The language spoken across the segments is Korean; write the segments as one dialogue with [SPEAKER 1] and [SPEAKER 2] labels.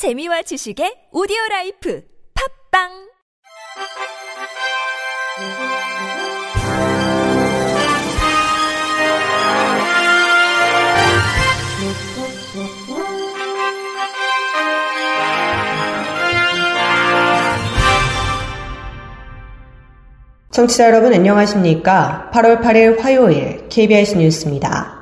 [SPEAKER 1] 재미와 지식의 오디오 라이프 팝빵
[SPEAKER 2] 청취자 여러분 안녕하십니까? 8월 8일 화요일 KBS 뉴스입니다.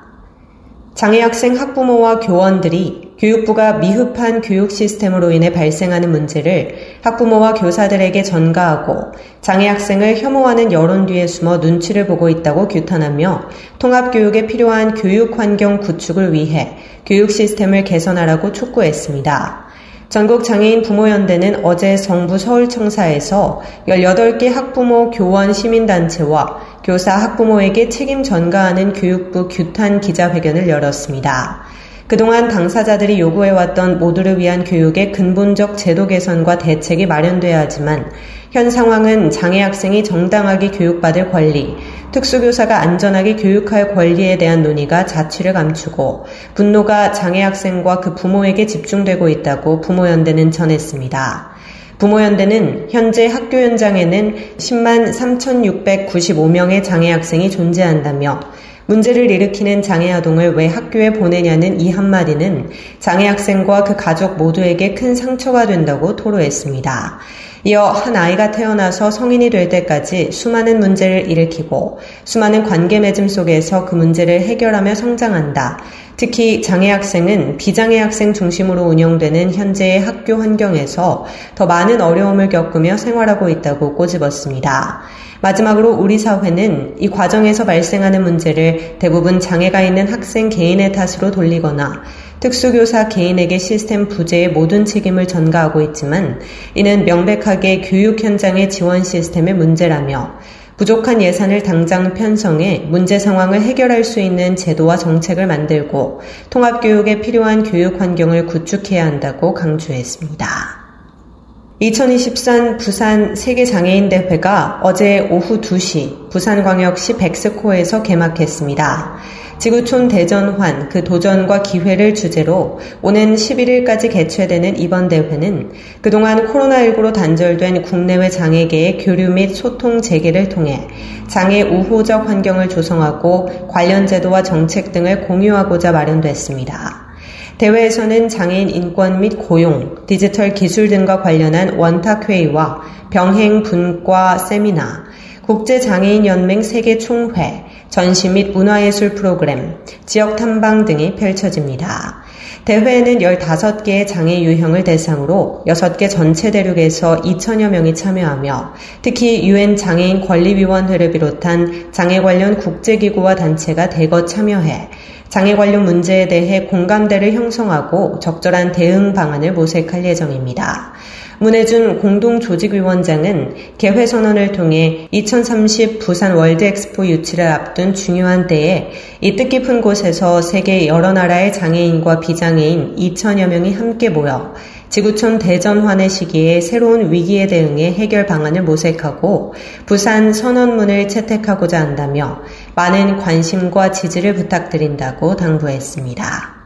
[SPEAKER 2] 장애 학생 학부모와 교원들이 교육부가 미흡한 교육 시스템으로 인해 발생하는 문제를 학부모와 교사들에게 전가하고 장애 학생을 혐오하는 여론 뒤에 숨어 눈치를 보고 있다고 규탄하며 통합교육에 필요한 교육 환경 구축을 위해 교육 시스템을 개선하라고 촉구했습니다. 전국 장애인 부모연대는 어제 정부 서울청사에서 18개 학부모 교원 시민단체와 교사 학부모에게 책임 전가하는 교육부 규탄 기자회견을 열었습니다. 그동안 당사자들이 요구해왔던 모두를 위한 교육의 근본적 제도 개선과 대책이 마련돼야 하지만 현 상황은 장애 학생이 정당하게 교육받을 권리, 특수교사가 안전하게 교육할 권리에 대한 논의가 자취를 감추고 분노가 장애 학생과 그 부모에게 집중되고 있다고 부모연대는 전했습니다. 부모연대는 현재 학교 현장에는 10만 3,695명의 장애 학생이 존재한다며 문제를 일으키는 장애 아동을 왜 학교에 보내냐는 이 한마디는 장애 학생과 그 가족 모두에게 큰 상처가 된다고 토로했습니다. 이어 한 아이가 태어나서 성인이 될 때까지 수많은 문제를 일으키고 수많은 관계 맺음 속에서 그 문제를 해결하며 성장한다. 특히 장애 학생은 비장애 학생 중심으로 운영되는 현재의 학교 환경에서 더 많은 어려움을 겪으며 생활하고 있다고 꼬집었습니다. 마지막으로 우리 사회는 이 과정에서 발생하는 문제를 대부분 장애가 있는 학생 개인의 탓으로 돌리거나 특수교사 개인에게 시스템 부재의 모든 책임을 전가하고 있지만 이는 명백하게 교육 현장의 지원 시스템의 문제라며 부족한 예산을 당장 편성해 문제 상황을 해결할 수 있는 제도와 정책을 만들고 통합교육에 필요한 교육 환경을 구축해야 한다고 강조했습니다. 2023 부산 세계장애인대회가 어제 오후 2시 부산광역시 백스코에서 개막했습니다. 지구촌 대전환 그 도전과 기회를 주제로 오는 11일까지 개최되는 이번 대회는 그동안 코로나19로 단절된 국내외 장애계의 교류 및 소통 재개를 통해 장애 우호적 환경을 조성하고 관련 제도와 정책 등을 공유하고자 마련됐습니다. 대회에서는 장애인 인권 및 고용, 디지털 기술 등과 관련한 원탁회의와 병행 분과 세미나, 국제장애인연맹 세계 총회, 전시 및 문화예술 프로그램, 지역 탐방 등이 펼쳐집니다. 대회에는 15개의 장애 유형을 대상으로 6개 전체 대륙에서 2천여 명이 참여하며 특히 유엔 장애인 권리위원회를 비롯한 장애 관련 국제기구와 단체가 대거 참여해 장애 관련 문제에 대해 공감대를 형성하고 적절한 대응 방안을 모색할 예정입니다. 문혜준 공동조직위원장은 개회선언을 통해 2030 부산 월드엑스포 유치를 앞둔 중요한 때에 이 뜻깊은 곳에서 세계 여러 나라의 장애인과 비장애인 2천여 명이 함께 모여 지구촌 대전환의 시기에 새로운 위기에 대응해 해결 방안을 모색하고 부산 선언문을 채택하고자 한다며 많은 관심과 지지를 부탁드린다고 당부했습니다.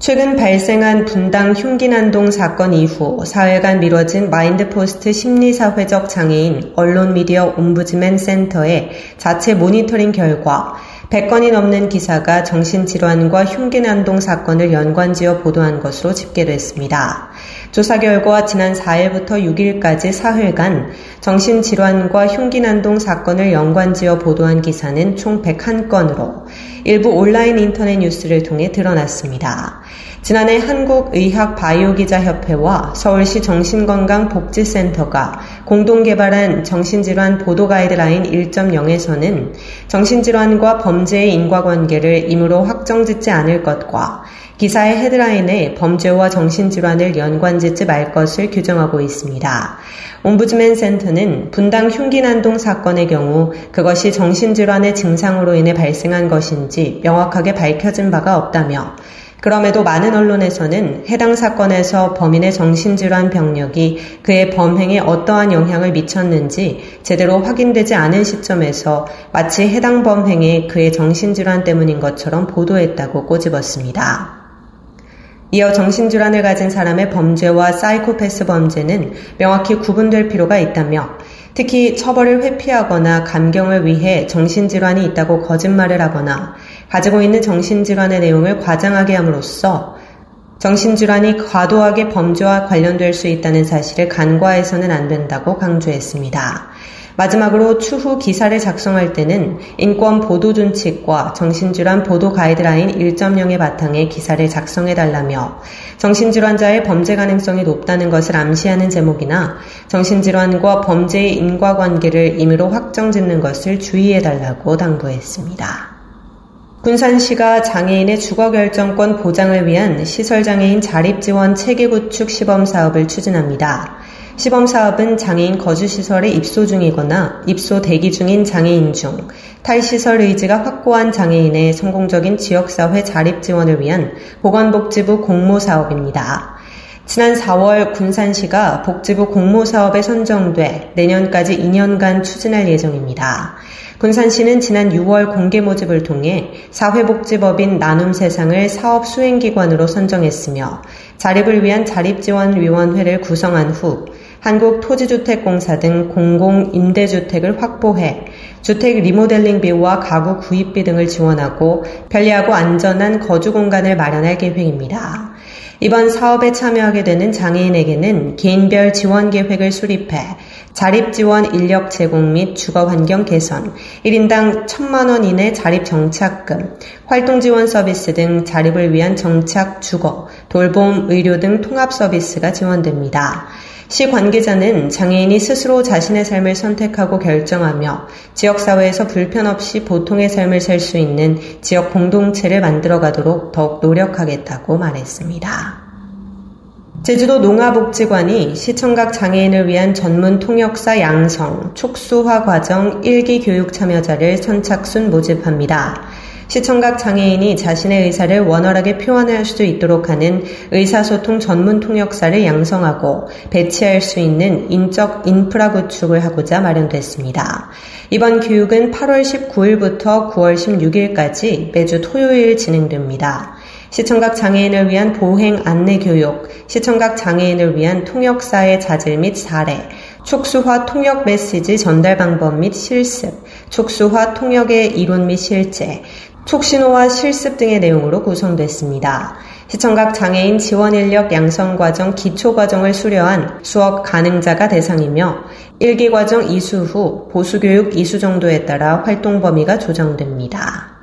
[SPEAKER 2] 최근 발생한 분당 흉기난동 사건 이후 사흘간 미뤄진 마인드포스트 심리사회적 장애인 언론미디어 옴부즈맨 센터의 자체 모니터링 결과 100건이 넘는 기사가 정신질환과 흉기난동 사건을 연관지어 보도한 것으로 집계됐습니다. 조사 결과 지난 4일부터 6일까지 사흘간 정신질환과 흉기난동 사건을 연관지어 보도한 기사는 총 101건으로 일부 온라인 인터넷 뉴스를 통해 드러났습니다. 지난해 한국의학바이오기자협회와 서울시 정신건강복지센터가 공동 개발한 정신질환 보도 가이드라인 1.0에서는 정신질환과 범죄의 인과관계를 임으로 확정 짓지 않을 것과 기사의 헤드라인에 범죄와 정신질환을 연관짓지 말 것을 규정하고 있습니다. 옴부즈맨 센터는 분당 흉기난동 사건의 경우 그것이 정신질환의 증상으로 인해 발생한 것인지 명확하게 밝혀진 바가 없다며 그럼에도 많은 언론에서는 해당 사건에서 범인의 정신질환 병력이 그의 범행에 어떠한 영향을 미쳤는지 제대로 확인되지 않은 시점에서 마치 해당 범행이 그의 정신질환 때문인 것처럼 보도했다고 꼬집었습니다. 이어 정신질환을 가진 사람의 범죄와 사이코패스 범죄는 명확히 구분될 필요가 있다며 특히 처벌을 회피하거나 감경을 위해 정신질환이 있다고 거짓말을 하거나 가지고 있는 정신질환의 내용을 과장하게 함으로써 정신질환이 과도하게 범죄와 관련될 수 있다는 사실을 간과해서는 안 된다고 강조했습니다. 마지막으로 추후 기사를 작성할 때는 인권 보도 준칙과 정신질환 보도 가이드라인 1.0의 바탕에 기사를 작성해 달라며 정신질환자의 범죄 가능성이 높다는 것을 암시하는 제목이나 정신질환과 범죄의 인과관계를 임의로 확정 짓는 것을 주의해 달라고 당부했습니다. 군산시가 장애인의 주거 결정권 보장을 위한 시설장애인 자립지원 체계구축 시범 사업을 추진합니다. 시범 사업은 장애인 거주시설에 입소 중이거나 입소 대기 중인 장애인 중 탈시설 의지가 확고한 장애인의 성공적인 지역사회 자립 지원을 위한 보건복지부 공모 사업입니다. 지난 4월 군산시가 복지부 공모 사업에 선정돼 내년까지 2년간 추진할 예정입니다. 군산시는 지난 6월 공개 모집을 통해 사회복지법인 나눔 세상을 사업 수행기관으로 선정했으며 자립을 위한 자립지원위원회를 구성한 후 한국토지주택공사 등 공공임대주택을 확보해 주택 리모델링 비와 가구 구입비 등을 지원하고 편리하고 안전한 거주 공간을 마련할 계획입니다. 이번 사업에 참여하게 되는 장애인에게는 개인별 지원 계획을 수립해 자립 지원 인력 제공 및 주거 환경 개선, 1인당 1천만 원 이내 자립 정착금, 활동 지원 서비스 등 자립을 위한 정착 주거, 돌봄, 의료 등 통합 서비스가 지원됩니다. 시 관계자는 장애인이 스스로 자신의 삶을 선택하고 결정하며 지역사회에서 불편 없이 보통의 삶을 살 수 있는 지역 공동체를 만들어 가도록 더욱 노력하겠다고 말했습니다. 제주도 농화복지관이 시청각 장애인을 위한 전문 통역사 양성, 촉수화 과정 1기 교육 참여자를 선착순 모집합니다. 시청각 장애인이 자신의 의사를 원활하게 표현할 수 있도록 하는 의사소통 전문 통역사를 양성하고 배치할 수 있는 인적 인프라 구축을 하고자 마련됐습니다. 이번 교육은 8월 19일부터 9월 16일까지 매주 토요일 진행됩니다. 시청각 장애인을 위한 보행 안내 교육, 시청각 장애인을 위한 통역사의 자질 및 사례, 촉수화 통역 메시지 전달 방법 및 실습, 촉수화 통역의 이론 및 실제, 촉신호와 실습 등의 내용으로 구성됐습니다. 시청각 장애인 지원 인력 양성 과정 기초 과정을 수료한 수업 가능자가 대상이며 1기 과정 이수 후 보수 교육 이수 정도에 따라 활동 범위가 조정됩니다.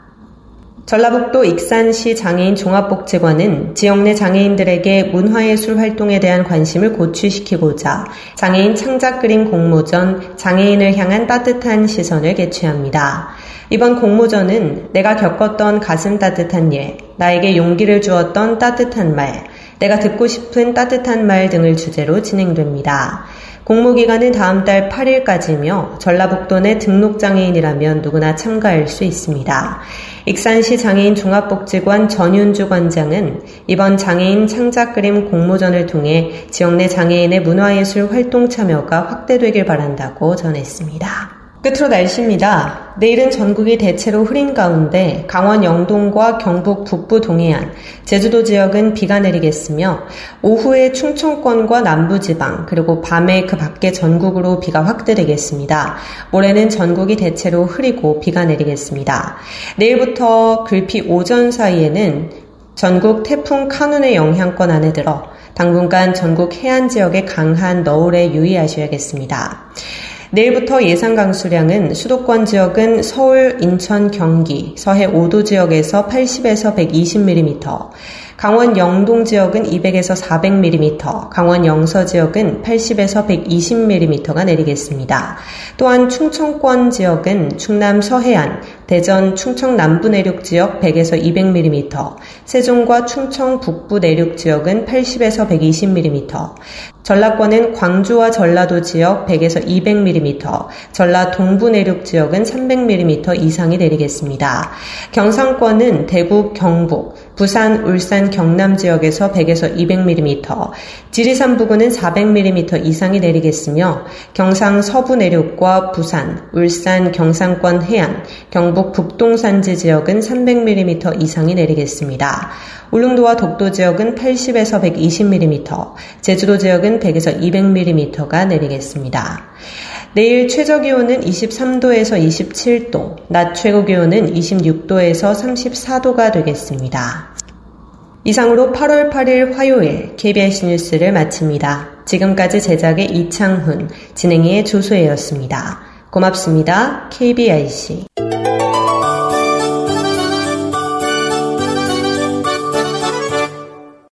[SPEAKER 2] 전라북도 익산시 장애인 종합복지관은 지역 내 장애인들에게 문화예술 활동에 대한 관심을 고취시키고자 장애인 창작 그림 공모전 장애인을 향한 따뜻한 시선을 개최합니다. 이번 공모전은 내가 겪었던 가슴 따뜻한 일, 나에게 용기를 주었던 따뜻한 말, 내가 듣고 싶은 따뜻한 말 등을 주제로 진행됩니다. 공모 기간은 다음 달 8일까지며 전라북도 내 등록 장애인이라면 누구나 참가할 수 있습니다. 익산시 장애인 종합복지관 전윤주 관장은 이번 장애인 창작 그림 공모전을 통해 지역 내 장애인의 문화예술 활동 참여가 확대되길 바란다고 전했습니다. 끝으로 날씨입니다. 내일은 전국이 대체로 흐린 가운데 강원 영동과 경북 북부 동해안, 제주도 지역은 비가 내리겠으며 오후에 충청권과 남부지방 그리고 밤에 그 밖에 전국으로 비가 확대되겠습니다. 모레는 전국이 대체로 흐리고 비가 내리겠습니다. 내일부터 글피 오전 사이에는 전국 태풍 카눈의 영향권 안에 들어 당분간 전국 해안 지역에 강한 너울에 유의하셔야겠습니다. 내일부터 예상 강수량은 수도권 지역은 서울, 인천, 경기, 서해 5도 지역에서 80에서 120mm, 강원 영동 지역은 200에서 400mm, 강원 영서 지역은 80에서 120mm가 내리겠습니다. 또한 충청권 지역은 충남 서해안, 대전 충청 남부 내륙 지역 100에서 200mm, 세종과 충청 북부 내륙 지역은 80에서 120mm, 전라권은 광주와 전라도 지역 100에서 200mm, 전라 동부 내륙 지역은 300mm 이상이 내리겠습니다. 경상권은 대구, 경북, 부산, 울산, 경남 지역에서 100에서 200mm, 지리산 부근은 400mm 이상이 내리겠으며 경상 서부 내륙과 부산, 울산, 경상권 해안, 경북 북동산지 지역은 300mm 이상이 내리겠습니다. 울릉도와 독도 지역은 80에서 120mm, 제주도 지역은 100에서 200mm가 내리겠습니다. 내일 최저 기온은 23도에서 27도, 낮 최고 기온은 26도에서 34도가 되겠습니다. 이상으로 8월 8일 화요일 KBS 뉴스를 마칩니다. 지금까지 제작의 이창훈, 진행의 조소혜였습니다. 고맙습니다. KBIC.